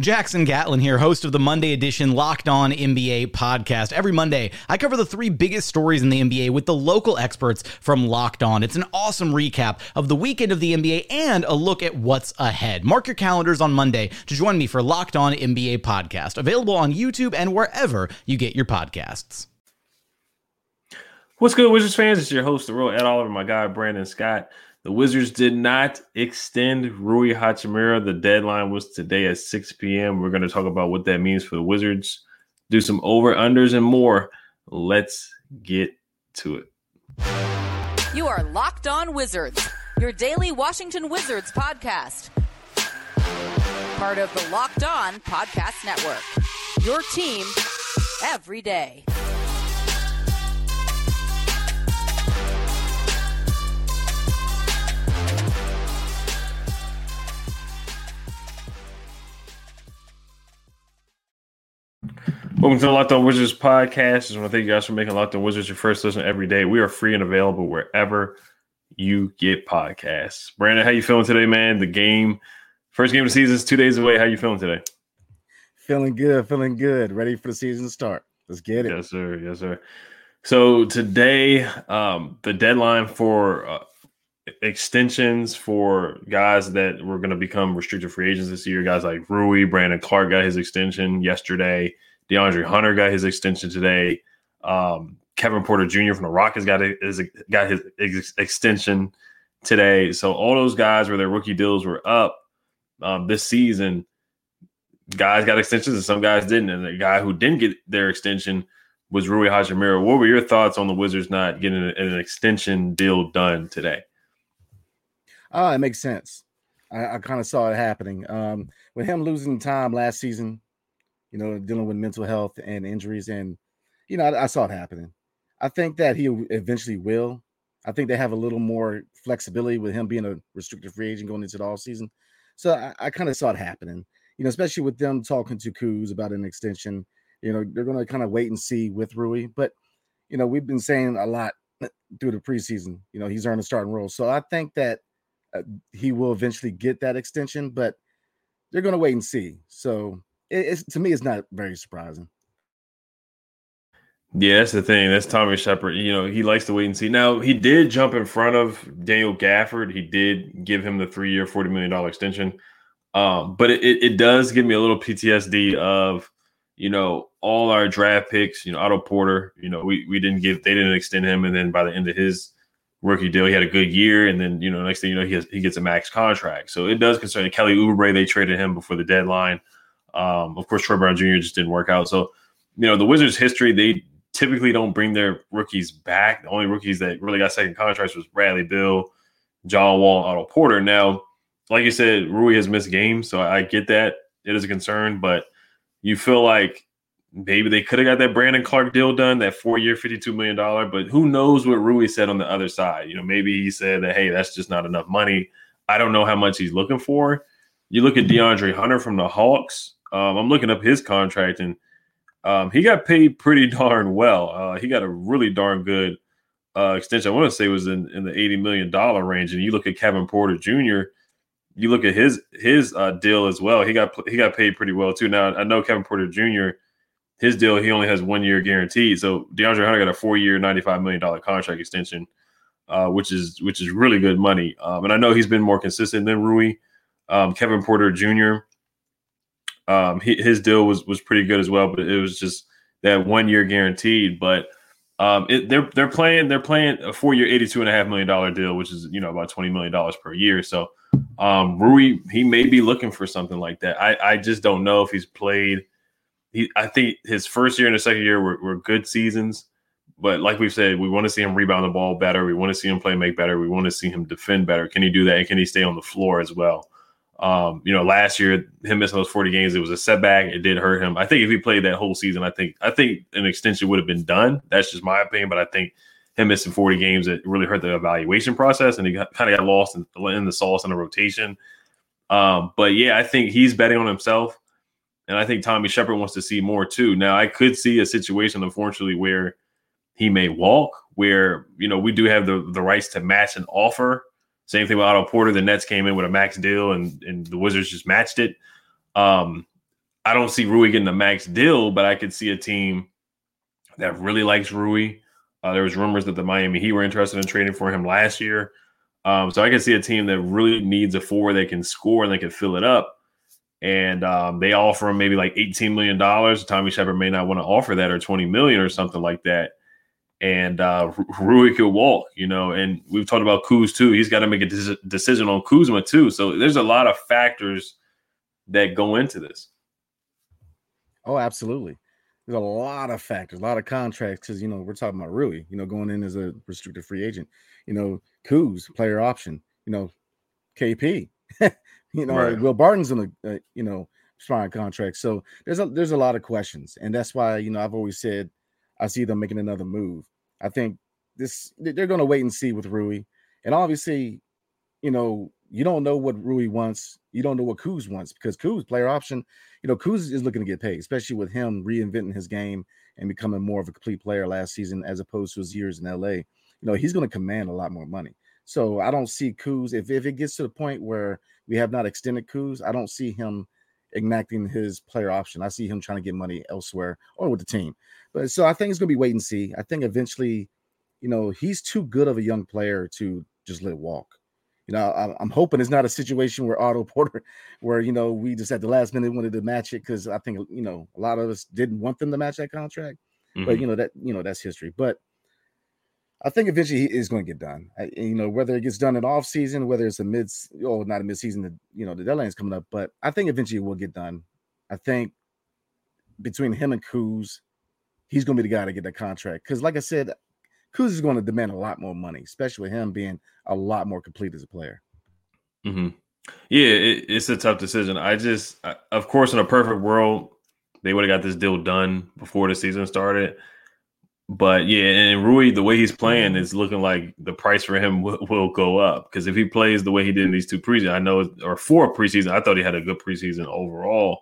Jackson Gatlin here, host of the Monday edition Locked On NBA podcast. Every Monday, I cover the three biggest stories in the NBA with the local experts from Locked On. It's an awesome recap of the weekend of the NBA and a look at what's ahead. Mark your calendars on Monday to join me for Locked On NBA podcast, available on YouTube and wherever you get your podcasts. What's good, Wizards fans? It's your host, the real Ed Oliver, my guy Brandon Scott. The Wizards did not extend Rui Hachimura. The deadline was today at 6 p.m. We're going to talk about what that means for the Wizards, do some over unders and more. Let's get to it. You are Locked On Wizards, your daily Washington Wizards podcast. Part of the Locked On Podcast Network. Your team every day. Welcome to the Locked On Wizards podcast. I just want to thank you guys for making Locked On Wizards your first listen every day. We are free and available wherever you get podcasts. Brandon, how you feeling today, man? The game, first game of the season is two days away. How you feeling today? Feeling good, feeling good. Ready for the season to start. Let's get it. Yes, sir. Yes, sir. So today, um, the deadline for uh, extensions for guys that were going to become restricted free agents this year, guys like Rui, Brandon Clarke got his extension yesterday. DeAndre Hunter got his extension today. Um, Kevin Porter Jr. from the Rockets got his got his ex- extension today. So all those guys where their rookie deals were up um, this season, guys got extensions and some guys didn't. And the guy who didn't get their extension was Rui Hachimura. What were your thoughts on the Wizards not getting an extension deal done today? Oh, it makes sense. I, I kind of saw it happening. Um, with him losing time last season, you know, dealing with mental health and injuries. And, you know, I, I saw it happening. I think that he eventually will. I think they have a little more flexibility with him being a restricted free agent going into the all season. So I, I kind of saw it happening, you know, especially with them talking to Kuz about an extension. You know, they're going to kind of wait and see with Rui. But, you know, we've been saying a lot through the preseason. You know, he's earned a starting role. So I think that uh, he will eventually get that extension, but they're going to wait and see. So it's to me, it's not very surprising. Yeah, that's the thing. That's Tommy Sheppard. You know, he likes to wait and see. Now, he did jump in front of Daniel Gafford. He did give him the three year, $40 million extension. Um, but it, it, does give me a little PTSD of, you know, all our draft picks, you know, Otto Porter, you know, we, we didn't give, they didn't extend him. And then by the end of his rookie deal, he had a good year. And then, you know, next thing you know, he, has, he gets a max contract. So it does concern Kelly Oubre. They traded him before the deadline. Um, of course, Troy Brown Jr. just didn't work out. So, you know, the Wizards' history, they typically don't bring their rookies back. The only rookies that really got second contracts was Bradley Beal, John Wall, Otto Porter. Now, like you said, Rui has missed games, so I get that. It is a concern, but you feel like maybe they could have got that Brandon Clarke deal done, that four year, $52 million. But who knows what Rui said on the other side? You know, maybe he said that, hey, that's just not enough money. I don't know how much he's looking for. You look at DeAndre Hunter from the Hawks. Um, I'm looking up his contract, and um, he got paid pretty darn well. Uh, he got a really darn good uh, extension. I want to say was in, in the $80 million range. And you look at Kevin Porter Jr., you look at his his uh, deal as well. He got he got paid pretty well too. Now I know Kevin Porter Jr. His deal he only has one year guaranteed. So DeAndre Hunter got a four year, ninety five million dollar contract extension, uh, which is which is really good money. Um, and I know he's been more consistent than Rui. Um, Kevin Porter Jr. Um, he, his deal was was pretty good as well, but it was just that one year guaranteed. But um, it, they're they're playing they're playing a four year, eighty two and a half million dollar deal, which is you know about twenty million dollars per year. So um, Rui he may be looking for something like that. I I just don't know if he's played. He I think his first year and the second year were, were good seasons, but like we've said, we want to see him rebound the ball better. We want to see him play make better. We want to see him defend better. Can he do that? And can he stay on the floor as well? Um, you know, last year him missing those 40 games, it was a setback. It did hurt him. I think if he played that whole season, I think I think an extension would have been done. That's just my opinion, but I think him missing 40 games it really hurt the evaluation process, and he kind of got lost in, in, the sauce in the rotation. Um, but yeah, I think he's betting on himself, and I think Tommy Sheppard wants to see more too. Now, I could see a situation, unfortunately, where he may walk, where you know we do have the the rights to match an offer same thing with Otto Porter. The Nets came in with a max deal, and and the Wizards just matched it. Um, I don't see Rui getting a max deal, but I could see a team that really likes Rui. Uh, there was rumors that the Miami Heat were interested in trading for him last year. Um, so I can see a team that really needs a four that can score and they can fill it up. And um, they offer him maybe like $18 million. Tommy Sheppard may not want to offer that or 20 million or something like that and uh, Rui walk, you know. And we've talked about Kuz too. He's got to make a de- decision on Kuzma too. So there's a lot of factors that go into this. Oh, absolutely. There's a lot of factors, a lot of contracts because you know we're talking about Rui, you know, going in as a restricted free agent. You know, Kuz player option. You know, KP. you know, right. Will Barton's in a, a you know strong contract. So there's a there's a lot of questions, and that's why you know I've always said I see them making another move. I think this they're going to wait and see with Rui, and obviously, you know, you don't know what Rui wants. You don't know what Kuz wants because Kuz player option. You know, Kuz is looking to get paid, especially with him reinventing his game and becoming more of a complete player last season as opposed to his years in LA. You know, he's going to command a lot more money. So I don't see Kuz if if it gets to the point where we have not extended Kuz, I don't see him enacting his player option. I see him trying to get money elsewhere or with the team. But so I think it's gonna be wait and see. I think eventually, you know, he's too good of a young player to just let walk. You know, I'm hoping it's not a situation where Otto Porter, where you know we just at the last minute wanted to match it because I think you know a lot of us didn't want them to match that contract. Mm-hmm. But you know that you know that's history. But I think eventually he is going to get done. I, you know, whether it gets done in off season, whether it's a mid, oh, not a mid season, you know, the deadline is coming up, but I think eventually it will get done. I think between him and Kuz, he's going to be the guy to get that contract. Because, like I said, Kuz is going to demand a lot more money, especially with him being a lot more complete as a player. Mm-hmm. Yeah, it, it's a tough decision. I just, I, of course, in a perfect world, they would have got this deal done before the season started. But yeah, and Rui, the way he's playing is looking like the price for him will, will go up because if he plays the way he did in these two preseason, I know, or four preseason, I thought he had a good preseason overall.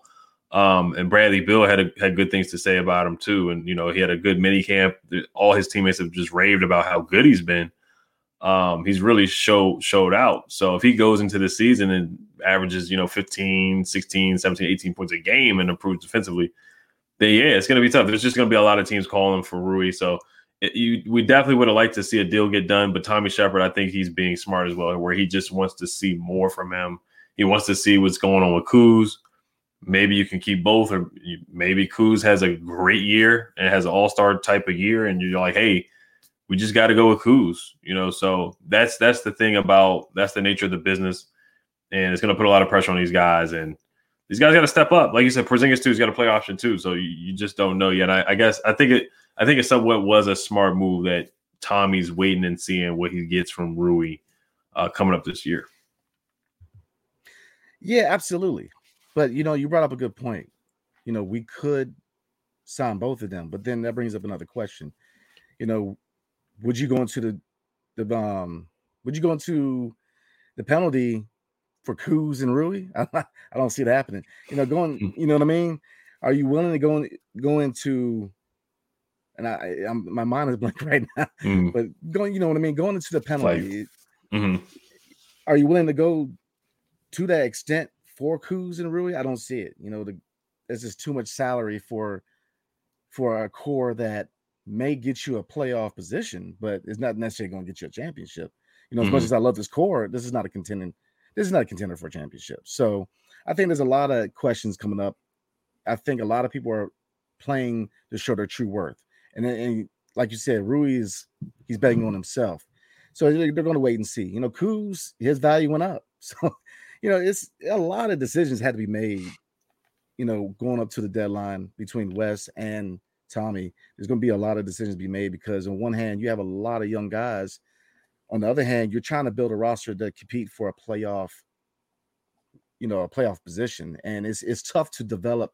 Um, and Bradley Beal had a, had good things to say about him too, and you know he had a good mini camp. All his teammates have just raved about how good he's been. Um, he's really showed showed out. So if he goes into the season and averages, you know, 15, 16, 17, 18 points a game and improves defensively, then yeah, it's going to be tough. There's just going to be a lot of teams calling for Rui. So it, you, we definitely would have liked to see a deal get done. But Tommy Sheppard, I think he's being smart as well, where he just wants to see more from him. He wants to see what's going on with Kuz. Maybe you can keep both, or maybe Kuz has a great year and has an all star type of year, and you're like, hey, we just got to go with Kuz, you know. So that's that's the thing about that's the nature of the business, and it's going to put a lot of pressure on these guys. And these guys got to step up. Like you said, Porzingis too has got to play option too. So you, you just don't know yet. I, I, guess I think it. I think it somewhat was a smart move that Tommy's waiting and seeing what he gets from Rui uh, coming up this year. Yeah, absolutely. But you know, you brought up a good point. You know, we could sign both of them. But then that brings up another question. You know, would you go into the the um would you go into the penalty for Kuz and Rui? I, I don't see it happening. You know, going, Hmm. you know what I mean? Are you willing to go in, go into and I I'm, my mind is blank right now, Mhm. but going, you know what I mean, going into the penalty, Mhm. are you willing to go to that extent for Kuz and Rui? I don't see it. You know, the, there's just too much salary for for a core that may get you a playoff position, but it's not necessarily going to get you a championship. You know, as much Mhm. as I love this core, this is not a contending. This is not a contender for a championship. So I think there's a lot of questions coming up. I think a lot of people are playing to show their true worth, and then and like you said, Rui is he's betting on himself. So they're, they're going to wait and see. You know, Kuz, his value went up. So, you know, it's a lot of decisions had to be made, you know, going up to the deadline between Wes and Tommy. There's going to be a lot of decisions to be made because, on one hand, you have a lot of young guys. On the other hand, you're trying to build a roster to compete for a playoff, you know, a playoff position. And it's it's tough to develop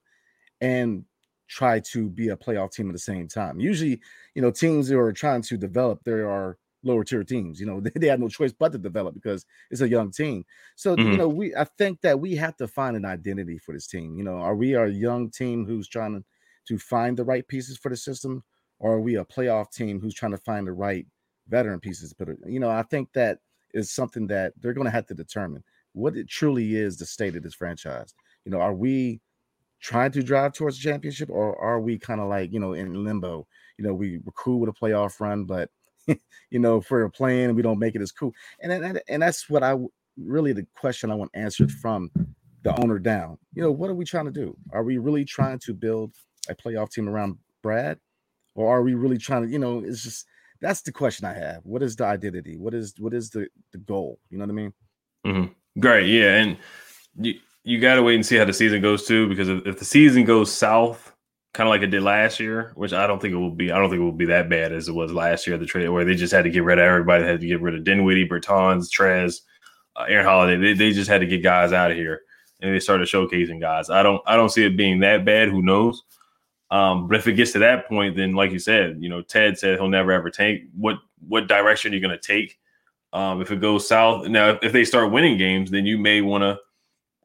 and try to be a playoff team at the same time. Usually, you know, teams that are trying to develop, there are lower tier teams. You know, they, they have no choice but to develop because it's a young team. So, you Mhm. know, we I think that we have to find an identity for this team. You know, are we a young team who's trying to, to find the right pieces for the system, or are we a playoff team who's trying to find the right veteran pieces? But you know, I think that is something that they're going to have to determine what it truly is the state of this franchise. You know, are we trying to drive towards a championship, or are we kind of like you know in limbo? You know, we we're cool with a playoff run, but you know, for we're playing we don't make it as cool, and and, and that's what I really the question I want answered from the owner down. You know, what are we trying to do? Are we really trying to build a playoff team around Brad, or are we really trying to? You know, it's just that's the question I have. What is the identity? What is what is the the goal? You know what I mean? Mm-hmm. Great, yeah, and you you got to wait and see how the season goes too, because if, if the season goes south, kind of like it did last year, which I don't think it will be, I don't think it will be that bad as it was last year. The trade where they just had to get rid of everybody, they had to get rid of Dinwiddie, Bertans, Trez, uh, Aaron Holiday. They, they just had to get guys out of here, and they started showcasing guys. I don't I don't see it being that bad. Who knows? Um, but if it gets to that point, then like you said, you know, Ted said he'll never ever take. What what direction are you going to take? Um, if it goes south, now if they start winning games, then you may want to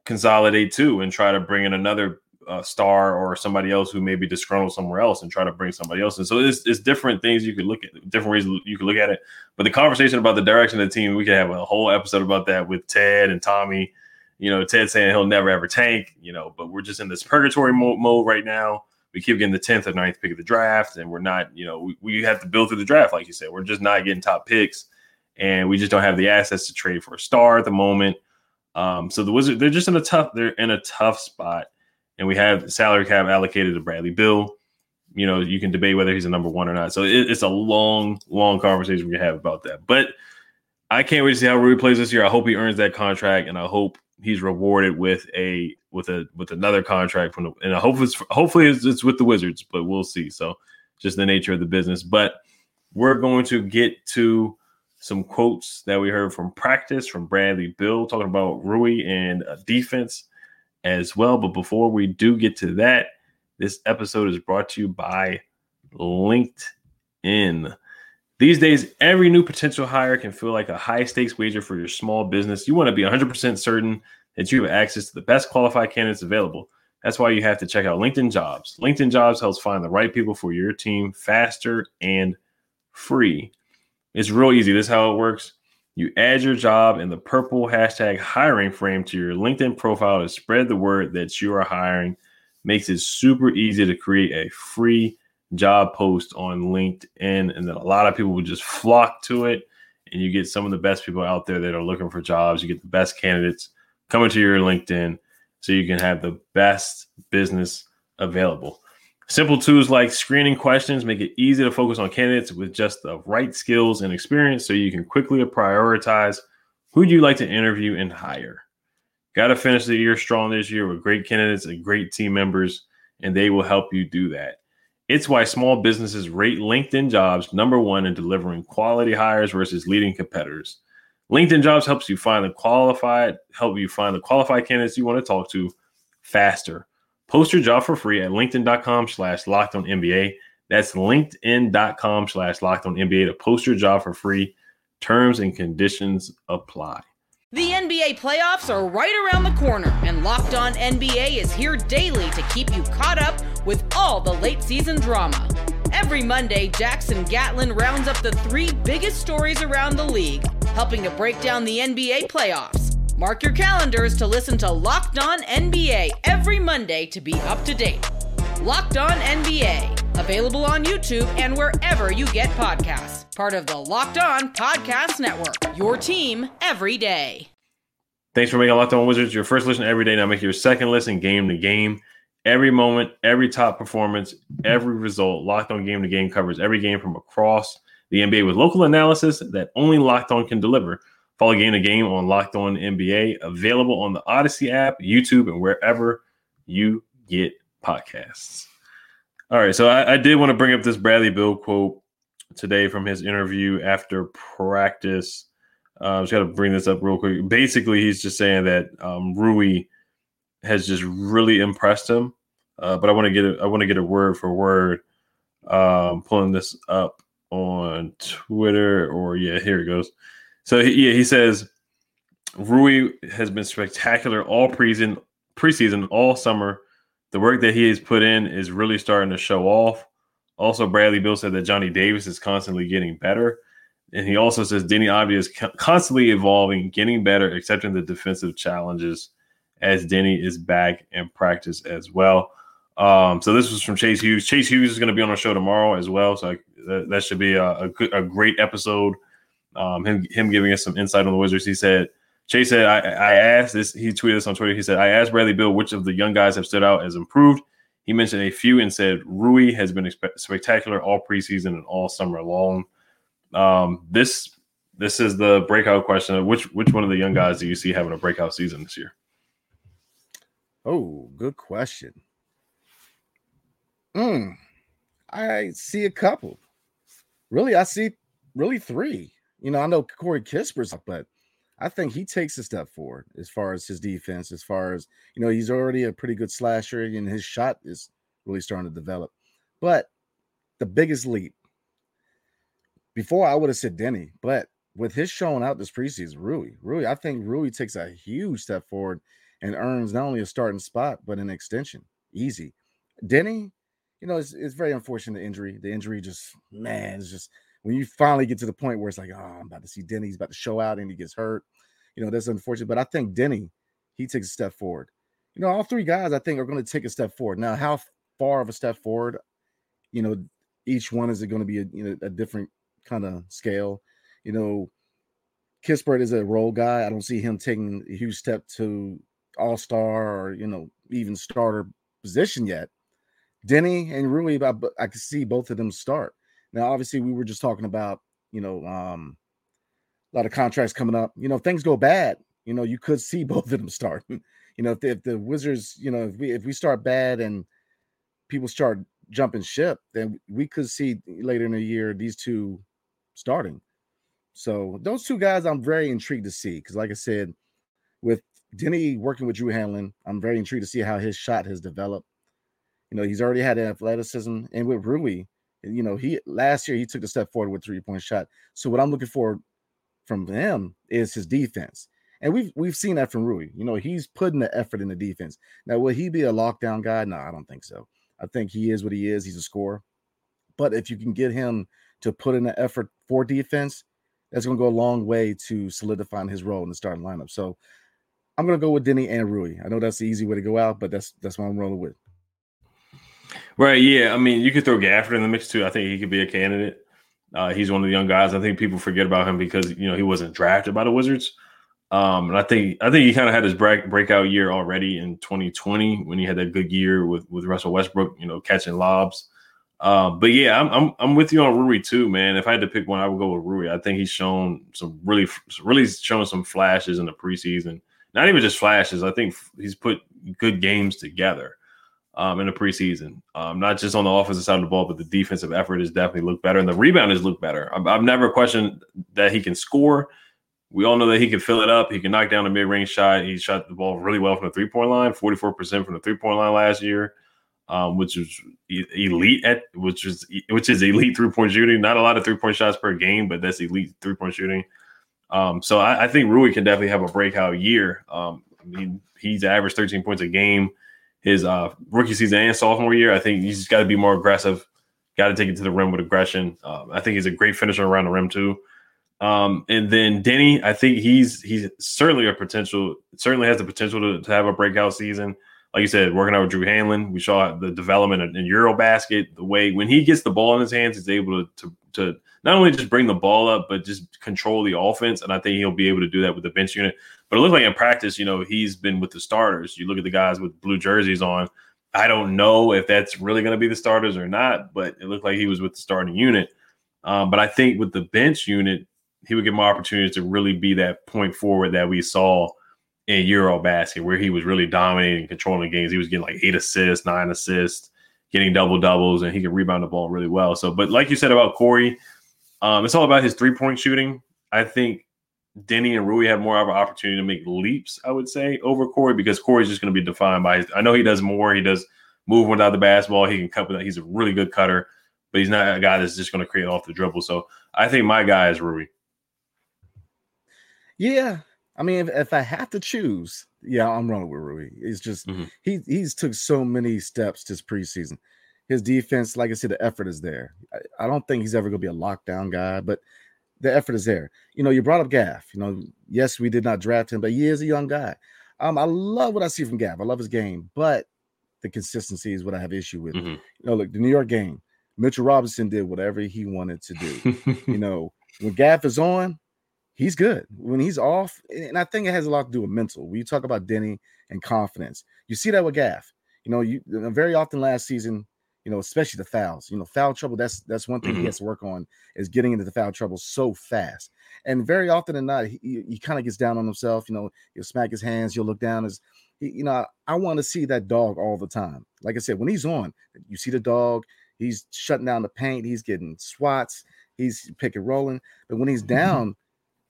consolidate too and try to bring in another uh, star or somebody else who may be disgruntled somewhere else and try to bring somebody else in. So it's, it's different things you could look at, different ways you could look at it. But the conversation about the direction of the team, we could have a whole episode about that with Ted and Tommy. You know, Ted saying he'll never ever tank. You know, but we're just in this purgatory mo- mode right now. We keep getting the tenth or 9th pick of the draft, and we're not. You know, we, we have to build through the draft, like you said. We're just not getting top picks, and we just don't have the assets to trade for a star at the moment. Um, so the Wizards, they're just in a tough, they're in a tough spot, and we have salary cap allocated to Bradley Beal. You know, you can debate whether he's a number one or not. So it, it's a long, long conversation we have about that. But I can't wait to see how Rui plays this year. I hope he earns that contract, and I hope he's rewarded with a with a with another contract from the. And I hope it's hopefully it's, it's with the Wizards, but we'll see. So just the nature of the business. But we're going to get to some quotes that we heard from practice from Bradley Beal talking about Rui and uh, defense as well. But before we do get to that, this episode is brought to you by LinkedIn. These days, every new potential hire can feel like a high stakes wager for your small business. You want to be 100% certain that you have access to the best qualified candidates available. That's why you have to check out LinkedIn Jobs. LinkedIn Jobs helps find the right people for your team faster and free. It's real easy. This is how it works. You add your job in the purple hashtag hiring frame to your LinkedIn profile to spread the word that you are hiring. Makes it super easy to create a free job post on LinkedIn. And then a lot of people will just flock to it. And you get some of the best people out there that are looking for jobs. You get the best candidates coming to your LinkedIn so you can have the best business available. Simple tools like screening questions make it easy to focus on candidates with just the right skills and experience so you can quickly prioritize who you'd like to interview and hire. Got to finish the year strong this year with great candidates and great team members, and they will help you do that. It's why small businesses rate LinkedIn jobs number one in delivering quality hires versus leading competitors. LinkedIn jobs helps you find the qualified, help you find the qualified candidates you want to talk to faster. Post your job for free at linkedin.com slash locked on NBA. That's linkedin.com slash locked on NBA to post your job for free. Terms and conditions apply. The NBA playoffs are right around the corner, and Locked On NBA is here daily to keep you caught up with all the late season drama. Every Monday, Jackson Gatlin rounds up the three biggest stories around the league, helping to break down the NBA playoffs. Mark your calendars to listen to Locked On NBA every Monday to be up to date. Locked On NBA, available on YouTube and wherever you get podcasts. Part of the Locked On Podcast Network, your team every day. Thanks for making Locked On Wizards your first listen every day. Now make your second listen game to game. Every moment, every top performance, every result, Locked On Game to Game covers every game from across the NBA with local analysis that only Locked On can deliver. Follow Game to Game on Locked On NBA, available on the Odyssey app, YouTube, and wherever you get podcasts. All right, so I, I did want to bring up this Bradley Beal quote today from his interview after practice. Uh, I just got to bring this up real quick. Basically, he's just saying that um, Rui has just really impressed him. Uh, but I want to get a, I want to get a word for word. Um, pulling this up on Twitter, or yeah, here it goes. So yeah, he says Rui has been spectacular all preseason, preseason, all summer. The work that he has put in is really starting to show off. Also, Bradley Beal said that Johnny Davis is constantly getting better. And he also says Deni Avdija is constantly evolving, getting better, accepting the defensive challenges as Deni is back in practice as well. Um, so this was from Chase Hughes. Chase Hughes is going to be on our show tomorrow as well. So I, that, that, should be a, a, good, a great episode um, him him giving us some insight on the Wizards. He said, Chase said, I, I asked this, he tweeted this on Twitter. He said, I asked Bradley Beal which of the young guys have stood out as improved. He mentioned a few and said Rui has been spectacular all preseason and all summer long. Um, this this is the breakout question. Which which one of the young guys do you see having a breakout season this year? Oh, good question. Hmm, I see a couple. Really, I see really three. You know, I know Corey Kispert's, but I think he takes a step forward as far as his defense, as far as you know, he's already a pretty good slasher, and his shot is really starting to develop. But the biggest leap before I would have said Deni, but with his showing out this preseason, Rui, Rui, I think Rui takes a huge step forward and earns not only a starting spot but an extension. Easy. Deni, you know, it's, it's very unfortunate the injury. The injury just man, it's just when you finally get to the point where it's like, oh, I'm about to see Deni, he's about to show out and he gets hurt, you know, that's unfortunate. But I think Deni, he takes a step forward. You know, all three guys I think are going to take a step forward. Now, how far of a step forward, you know, each one is it going to be a, you know, a different kind of scale. You know, Kispert is a role guy. I don't see him taking a huge step to all star or, you know, even starter position yet. Deni and Rui, I, I can see both of them start. Now, obviously, we were just talking about, you know, um, a lot of contracts coming up. You know, things go bad, you know, you could see both of them start. you know, if the, if the Wizards, you know, if we if we start bad and people start jumping ship, then we could see later in the year these two starting. So those two guys, I'm very intrigued to see because, like I said, with Deni working with Drew Hanlon, I'm very intrigued to see how his shot has developed. You know, he's already had athleticism, and with Rui, you know, he last year he took a step forward with three point shot. So what I'm looking for from him is his defense. And we've we've seen that from Rui. You know, he's putting the effort in the defense. Now, will he be a lockdown guy? No, I don't think so. I think he is what he is. He's a scorer. But if you can get him to put in the effort for defense, that's going to go a long way to solidifying his role in the starting lineup. So I'm going to go with Deni and Rui. I know that's the easy way to go out, but that's that's what I'm rolling with. Right. Yeah. I mean, you could throw Gafford in the mix too. I think he could be a candidate. Uh, he's one of the young guys. I think people forget about him because you know he wasn't drafted by the Wizards. Um, and I think I think he kind of had his break, breakout year already in 2020 when he had that good year with with Russell Westbrook, you know, catching lobs. Uh, but yeah, I'm, I'm I'm with you on Rui too, man. If I had to pick one, I would go with Rui. I think he's shown some really really shown some flashes in the preseason. Not even just flashes. I think he's put good games together um, in the preseason. Um, not just on the offensive side of the ball, but the defensive effort has definitely looked better, and the rebound has looked better. I've, I've never questioned that he can score, we all know that he can fill it up. He can knock down a mid range shot. He shot the ball really well from the three point line, 44% from the three point line last year, um, which is elite at which is which is elite three point shooting. Not a lot of three point shots per game, but that's elite three point shooting. Um, so I, I, think Rui can definitely have a breakout year. Um, I mean, he's averaged 13 points a game his uh, rookie season and sophomore year. I think he's got to be more aggressive. Got to take it to the rim with aggression. Um, I think he's a great finisher around the rim too. Um, and then Deni, I think he's he's certainly a potential. Certainly has the potential to, to have a breakout season. Like you said, working out with Drew Hanlon, we saw the development in, in Eurobasket. The way when he gets the ball in his hands, he's able to, to to not only just bring the ball up, but just control the offense. And I think he'll be able to do that with the bench unit. But it looks like in practice, you know, he's been with the starters. You look at the guys with blue jerseys on. I don't know if that's really going to be the starters or not, but it looked like he was with the starting unit. Um, but I think with the bench unit, he would get more opportunities to really be that point forward that we saw in Eurobasket, where he was really dominating, controlling games. He was getting like eight assists, nine assists, getting double doubles, and he can rebound the ball really well. So, but like you said about Corey, um, it's all about his three point shooting. I think Deni and Rui have more of an opportunity to make leaps, I would say, over Corey because Corey's just going to be defined by his. I know he does more. He does move without the basketball. He can cut with that. He's a really good cutter, but he's not a guy that's just going to create off the dribble. So I think my guy is Rui. Yeah. I mean, if, if I have to choose, yeah, I'm running with Rui. It's just mm-hmm. he he's took so many steps this preseason. His defense, like I said, the effort is there. I, I don't think he's ever going to be a lockdown guy, but the effort is there. You know, you brought up Gaff. You know, yes, we did not draft him, but he is a young guy. Um, I love what I see from Gaff. I love his game, but the consistency is what I have issue with. Mm-hmm. You know, look, the New York game, Mitchell Robinson did whatever he wanted to do. you know, when Gaff is on, he's good. When he's off, and I think it has a lot to do with mental. When you talk about Deni and confidence, you see that with Gaff. You know, you very often last season, you know, especially the fouls. You know, foul trouble. That's that's one thing mm-hmm. he has to work on is getting into the foul trouble so fast. And very often than not, he, he kind of gets down on himself. You know, he'll smack his hands. You'll look down as you know. I want to see that dog all the time. Like I said, when he's on, you see the dog. He's shutting down the paint. He's getting swats. He's pick and rolling. But when he's mm-hmm. down,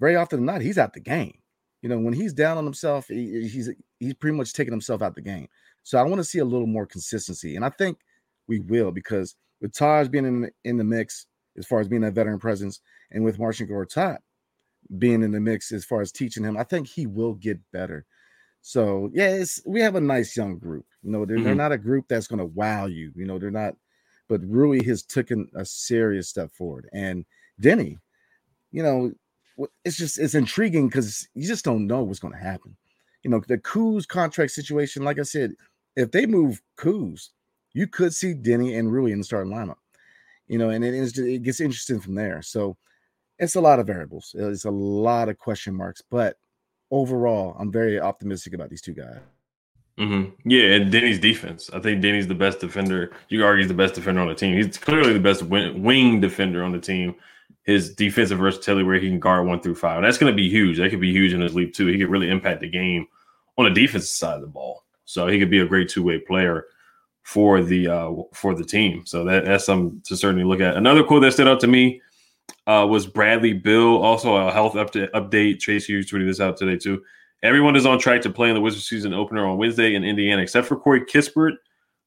very often than not, he's out the game. You know, when he's down on himself, he, he's he's pretty much taking himself out the game. So I want to see a little more consistency, and I think we will because with Taj being in the, in the mix as far as being that veteran presence, and with Marcin Gortat being in the mix as far as teaching him, I think he will get better. So yeah, we have a nice young group. You know, they're, mm-hmm. they're not a group that's going to wow you. You know, they're not. But Rui has taken a serious step forward, and Deni, you know, it's just it's intriguing because you just don't know what's going to happen. You know, the Kuz contract situation, like I said, if they move Kuz, you could see Deni and Rui in the starting lineup. You know, and it, is, it gets interesting from there. So it's a lot of variables. It's a lot of question marks, but overall, I'm very optimistic about these two guys. Mm-hmm. Yeah, and Deni's defense. I think Deni's the best defender. You argue he's the best defender on the team. He's clearly the best wing defender on the team his defensive versatility where he can guard one through five. And that's going to be huge. That could be huge in his leap too. He could really impact the game on the defensive side of the ball. So he could be a great two way player for the uh, for the team. So that, that's something to certainly look at. Another quote that stood out to me uh, was Bradley Beal. Also a health update. update. Chase Hughes tweeted this out today too. Everyone is on track to play in the Wizards season opener on Wednesday in Indiana, except for Corey Kispert.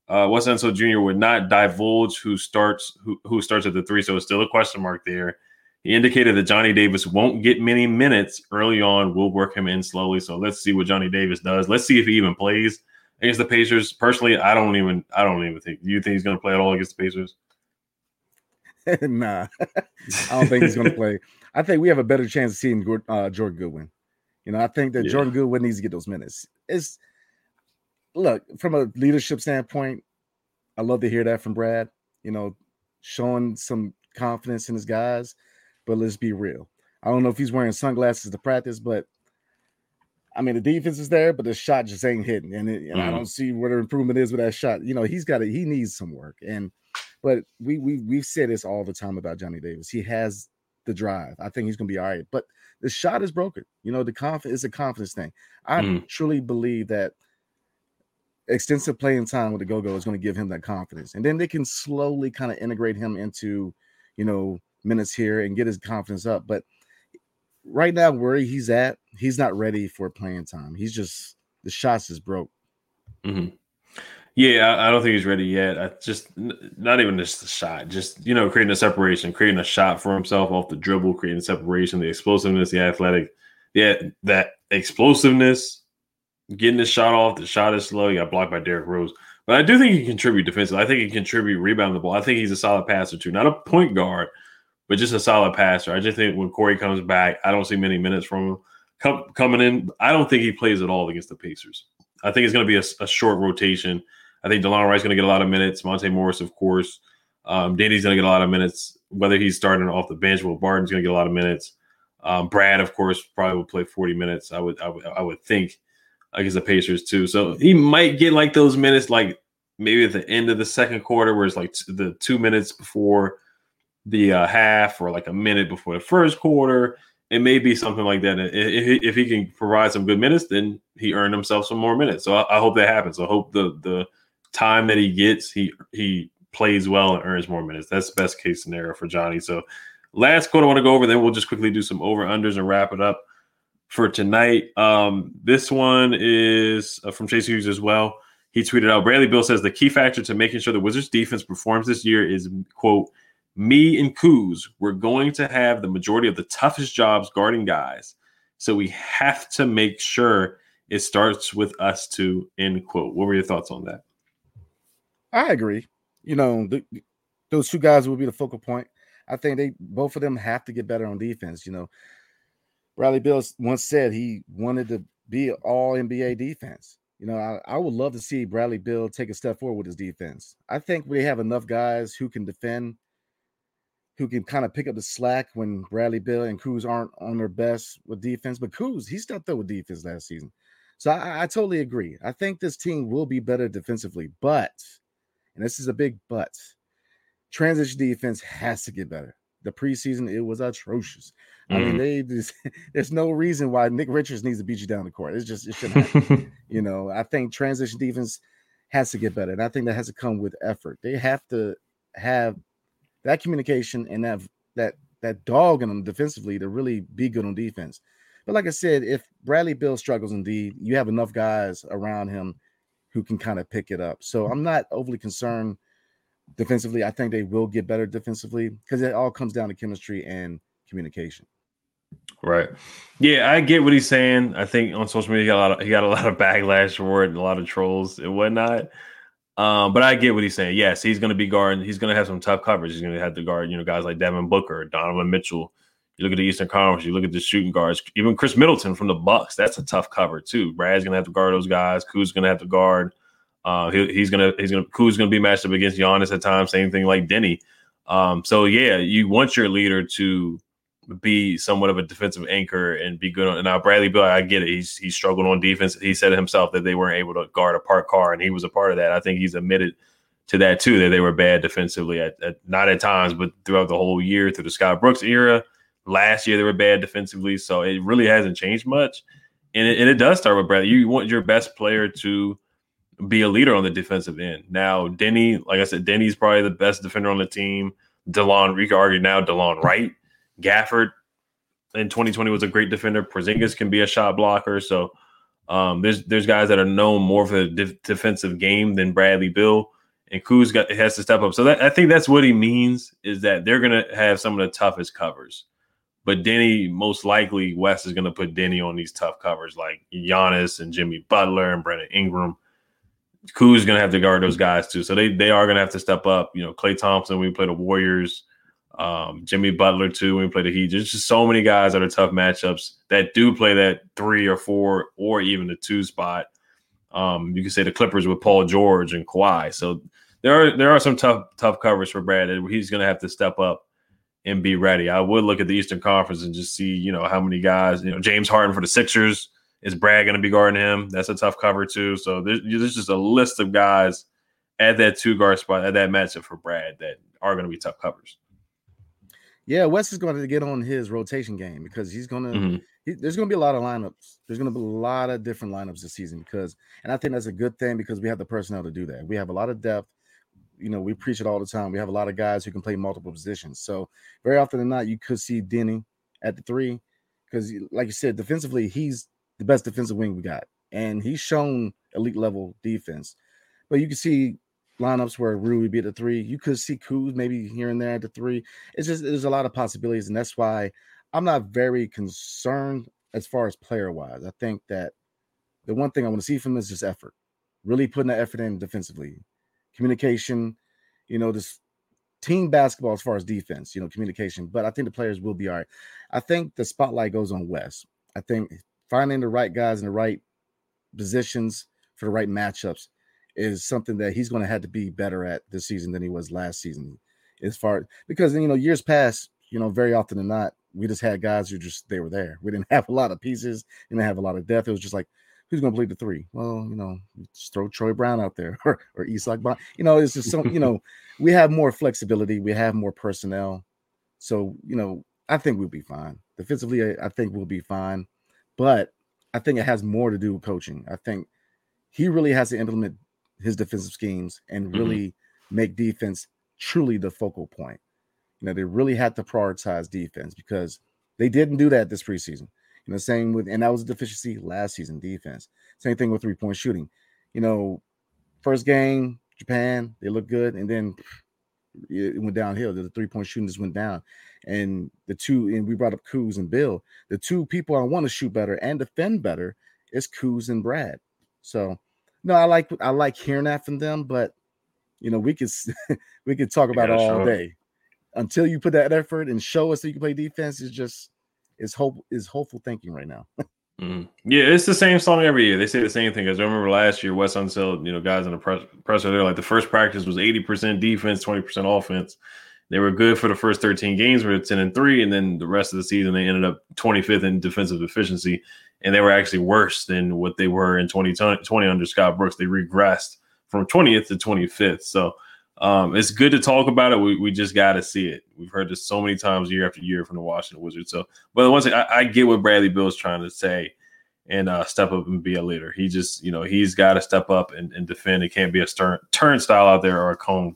Uh, Wes Unseld Jr. would not divulge who starts who, who starts at the three, so it's still a question mark there. He indicated that Johnny Davis won't get many minutes early on. We'll work him in slowly. So let's see what Johnny Davis does. Let's see if he even plays against the Pacers. Personally, I don't even I don't even think. Do you think he's going to play at all against the Pacers? nah, I don't think he's going to play. I think we have a better chance of seeing uh, Jordan Goodwin. You know, I think that yeah. Jordan Goodwin needs to get those minutes. It's look from a leadership standpoint. I love to hear that from Brad. You know, showing some confidence in his guys but let's be real. I don't know if he's wearing sunglasses to practice, but I mean the defense is there, but the shot just ain't hitting, and, it, and mm. I don't see where the improvement is with that shot. You know, he's got to he needs some work, and but we we we've said this all the time about Johnny Davis. He has the drive. I think he's gonna be all right, but the shot is broken. You know, the confidence is a confidence thing. I mm. truly believe that extensive playing time with the go-go is going to give him that confidence, and then they can slowly kind of integrate him into, you know, minutes here and get his confidence up. But right now where he's at, he's not ready for playing time. He's just the shots is broke. Mm-hmm. Yeah, I, I, don't think he's ready yet. I just not even just the shot, just you know, creating a separation, creating a shot for himself off the dribble, creating separation, the explosiveness, the athletic, yeah, that explosiveness, getting the shot off. The shot is slow. He got blocked by Derrick Rose, but I do think he can contribute defensively. I think he can contribute rebound the ball. I think he's a solid passer too, not a point guard, but just a solid passer. I just think when Corey comes back, I don't see many minutes from him Com- coming in. I don't think he plays at all against the Pacers. I think it's going to be a, a short rotation. I think Delon Wright's going to get a lot of minutes. Monte Morris, of course. Um, Danny's going to get a lot of minutes. Whether he's starting off the bench, Will Barton's going to get a lot of minutes. Um, Brad, of course, probably will play 40 minutes. I would, I would, I would think against the Pacers too. So he might get like those minutes, like maybe at the end of the second quarter, where it's like t- the two minutes before the uh, half, or like a minute before the first quarter. It may be something like that. If if he can provide some good minutes, then he earned himself some more minutes. So I, I hope that happens. I hope the the time that he gets, he he plays well and earns more minutes. That's the best case scenario for Johnny. So last quote I want to go over, then we'll just quickly do some over unders and wrap it up for tonight. Um, this one is uh, from Chase Hughes as well. He tweeted out Bradley Beal says the key factor to making sure the Wizards defense performs this year is quote me and Kuz. We're going to have the majority of the toughest jobs guarding guys, so we have to make sure it starts with us to end quote. What were your thoughts on that? I agree. You know, the, those two guys will be the focal point. I think they both of them have to get better on defense. You know, Bradley Beal once said he wanted to be all NBA defense. You know, I, I would love to see Bradley Beal take a step forward with his defense. I think we have enough guys who can defend, who can kind of pick up the slack when Bradley Beal and Kuz aren't on their best with defense. But Kuz, he stepped up with defense last season. So I, I totally agree. I think this team will be better defensively, but – and this is a big but. Transition defense has to get better. The preseason, it was atrocious. Mm. I mean, mm. they just, there's no reason why Nick Richards needs to beat you down the court. It's just it shouldn't happen. you know, I think transition defense has to get better. And I think that has to come with effort. They have to have that communication and that that that dog in them defensively to really be good on defense. But like I said, if Bradley Beal struggles indeed, you have enough guys around him who can kind of pick it up. So I'm not overly concerned defensively. I think they will get better defensively because it all comes down to chemistry and communication. Right. Yeah, I get what he's saying. I think on social media he got a lot of, he got a lot of backlash for it and a lot of trolls and whatnot. Um, but I get what he's saying. Yes, he's going to be guarding. He's going to have some tough coverage. He's going to have to guard, you know, guys like Devin Booker, Donovan Mitchell, you look at the Eastern Conference, you look at the shooting guards, even Khris Middleton from the Bucks. That's a tough cover too. Brad's gonna have to guard those guys. Kuz's gonna have to guard. Uh, he, he's gonna he's gonna Kuz's gonna be matched up against Giannis at times. Same thing like Deni. Um, so yeah, you want your leader to be somewhat of a defensive anchor and be good on. Now Bradley Beal, I get it. He's he struggled on defense. He said himself that they weren't able to guard a park car, and he was a part of that. I think he's admitted to that too that they were bad defensively at, at not at times, but throughout the whole year through the Scott Brooks era. Last year they were bad defensively, so it really hasn't changed much. And it, and it does start with Bradley. You want your best player to be a leader on the defensive end. Now, Deni, like I said, Deni's probably the best defender on the team. Delon, we could argue now, Delon Wright, Gafford in 2020 was a great defender. Porzingis can be a shot blocker. So um, there's there's guys that are known more for the de- defensive game than Bradley Beal, and Kuz got has to step up. So that, I think that's what he means is that they're gonna have some of the toughest covers. But Deni, most likely, Wes is going to put Deni on these tough covers like Giannis and Jimmy Butler and Brandon Ingram. Kuz is going to have to guard those guys too. So they they are going to have to step up. You know, Klay Thompson, we play the Warriors. Um, Jimmy Butler too, when we play the Heat. There's just so many guys that are tough matchups that do play that three or four or even the two spot. Um, you can say the Clippers with Paul George and Kawhi. So there are there are some tough tough covers for Brad. He's going to have to step up and be ready. I would look at the Eastern Conference and just see, you know, how many guys, you know, James Harden for the Sixers. Is Brad going to be guarding him? That's a tough cover, too. So there's, there's just a list of guys at that two guard spot, at that matchup for Brad that are going to be tough covers. Yeah, Wes is going to get on his rotation game because he's going to. Mm-hmm. He, there's going to be a lot of lineups. There's going to be a lot of different lineups this season because, and I think that's a good thing because we have the personnel to do that. We have a lot of depth you know, we preach it all the time. We have a lot of guys who can play multiple positions. So very often than not, you could see Deni at the three. because, like you said, defensively, he's the best defensive wing we got, and he's shown elite level defense. But you can see lineups where Rui be at the three. You could see Kuz maybe here and there at the three. It's just there's a lot of possibilities, and that's why I'm not very concerned as far as player wise. I think that the one thing I want to see from him is just effort, really putting the effort in defensively, communication. You know, this team basketball as far as defense, you know, communication. But I think the players will be all right. I think the spotlight goes on Wes. I think finding the right guys in the right positions for the right matchups is something that he's going to have to be better at this season than he was last season. As far because you know years past, you know, very often than not, we just had guys who just they were there. We didn't have a lot of pieces, didn't have a lot of depth. It was just like, who's going to play the three? Well, you know, just throw Troy Brown out there or or Isaac Bonga. You know, it's just some. you know, we have more flexibility. We have more personnel, so you know, I think we'll be fine defensively. I, I think we'll be fine, but I think it has more to do with coaching. I think he really has to implement his defensive schemes and Mm-hmm. really make defense truly the focal point. You know, they really had to prioritize defense because they didn't do that this preseason. You know, same with and that was a deficiency last season defense. Same thing with three point shooting. You know, first game Japan they looked good, and then it went downhill. The three point shooting just went down, and the two and we brought up Kuz and Beal. The two people I want to shoot better and defend better is Kuz and Brad. So no, I like I like hearing that from them, but you know we could we could talk about it all show day until you put that effort and show us that you can play defense. Is just is hope is hopeful thinking right now. Mhm. Yeah, it's the same song every year. They say the same thing. Because I remember last year, Wes Unseld, you know, guys in the press, presser, they're like the first practice was 80% defense, 20% offense. They were good for the first 13 games, were 10 and 3, and then the rest of the season they ended up 25th in defensive efficiency. And they were actually worse than what they were in 2020 under Scott Brooks. They regressed from 20th to 25th. So um, it's good to talk about it. We, we just got to see it. We've heard this so many times year after year from the Washington Wizards. So, but once I, I get what Bradley Beal's trying to say and uh, step up and be a leader. He just, you know, he's got to step up and, and defend. It can't be a stern turnstile out there or a cone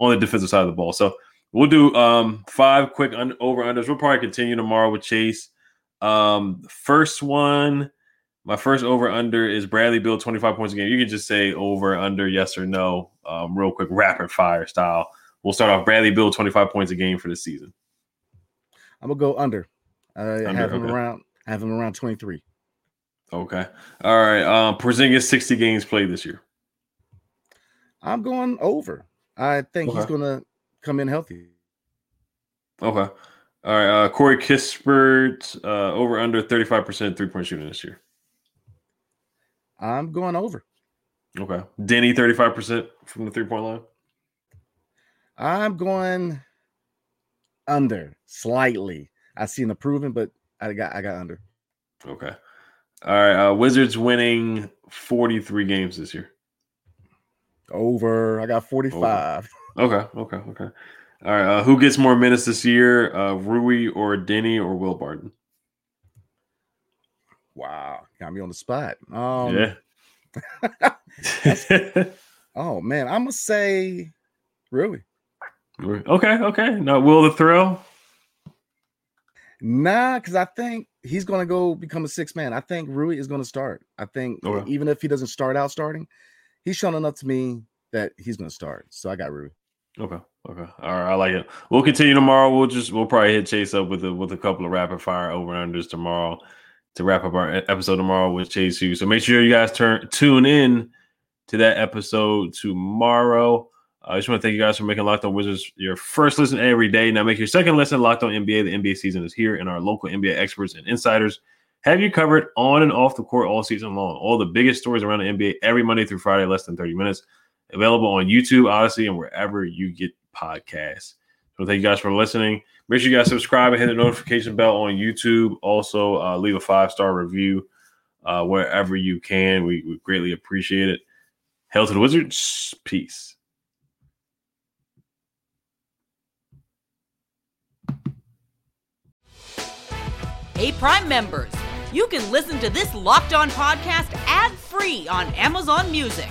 on the defensive side of the ball. So we'll do um, five quick un- over unders. We'll probably continue tomorrow with Chase. Um, first one, my first over under is Bradley Beal 25 points a game. You can just say over, under, yes or no, um, real quick, rapid fire style. We'll start off Bradley Beal 25 points a game for the season. I'm gonna go under. I Under, have him okay. around. I have him around 23. Okay. All right. Um, Porzingis 60 games played this year. I'm going over. I think he's gonna come in healthy. Okay. All right. Uh, Corey Kispert, uh, over under 35% three point shooting this year. I'm going over. Okay. Deni, 35% from the three point line. I'm going under slightly. I see an improvement, but I got I got under. Okay. All right. Uh, Wizards winning 43 games this year. Over. I got 45. Okay. Okay. Okay. All right. Uh, who gets more minutes this year? Uh, Rui or Deni or Will Barton? Wow. Got me on the spot. Um yeah. oh man, I'm gonna say Rui. okay. Okay. Now, Will the Thrill? Nah, because I think he's gonna go become a six man. I think Rui is gonna start. I think Okay. even if he doesn't start out starting, he's shown enough to me that he's gonna start. So I got Rui. Okay. Okay. All right. I like it. We'll continue tomorrow. We'll just we'll probably hit Chase up with a with a couple of rapid fire over unders tomorrow to wrap up our episode tomorrow with Chase Hughes. So make sure you guys turn tune in to that episode tomorrow. Uh, I just want to thank you guys for making Locked On Wizards your first listen every day. Now make your second listen Locked On NBA. The NBA season is here, and our local NBA experts and insiders have you covered on and off the court all season long. All the biggest stories around the NBA every Monday through Friday, less than 30 minutes. Available on YouTube, Audacy, and wherever you get podcasts. So thank you guys for listening. Make sure you guys subscribe and hit the notification bell on YouTube. Also, uh, leave a five star review uh, wherever you can. We, we greatly appreciate it. Hail to the Wizards. Peace. Hey, Prime members, you can listen to this Locked On podcast ad free on Amazon Music.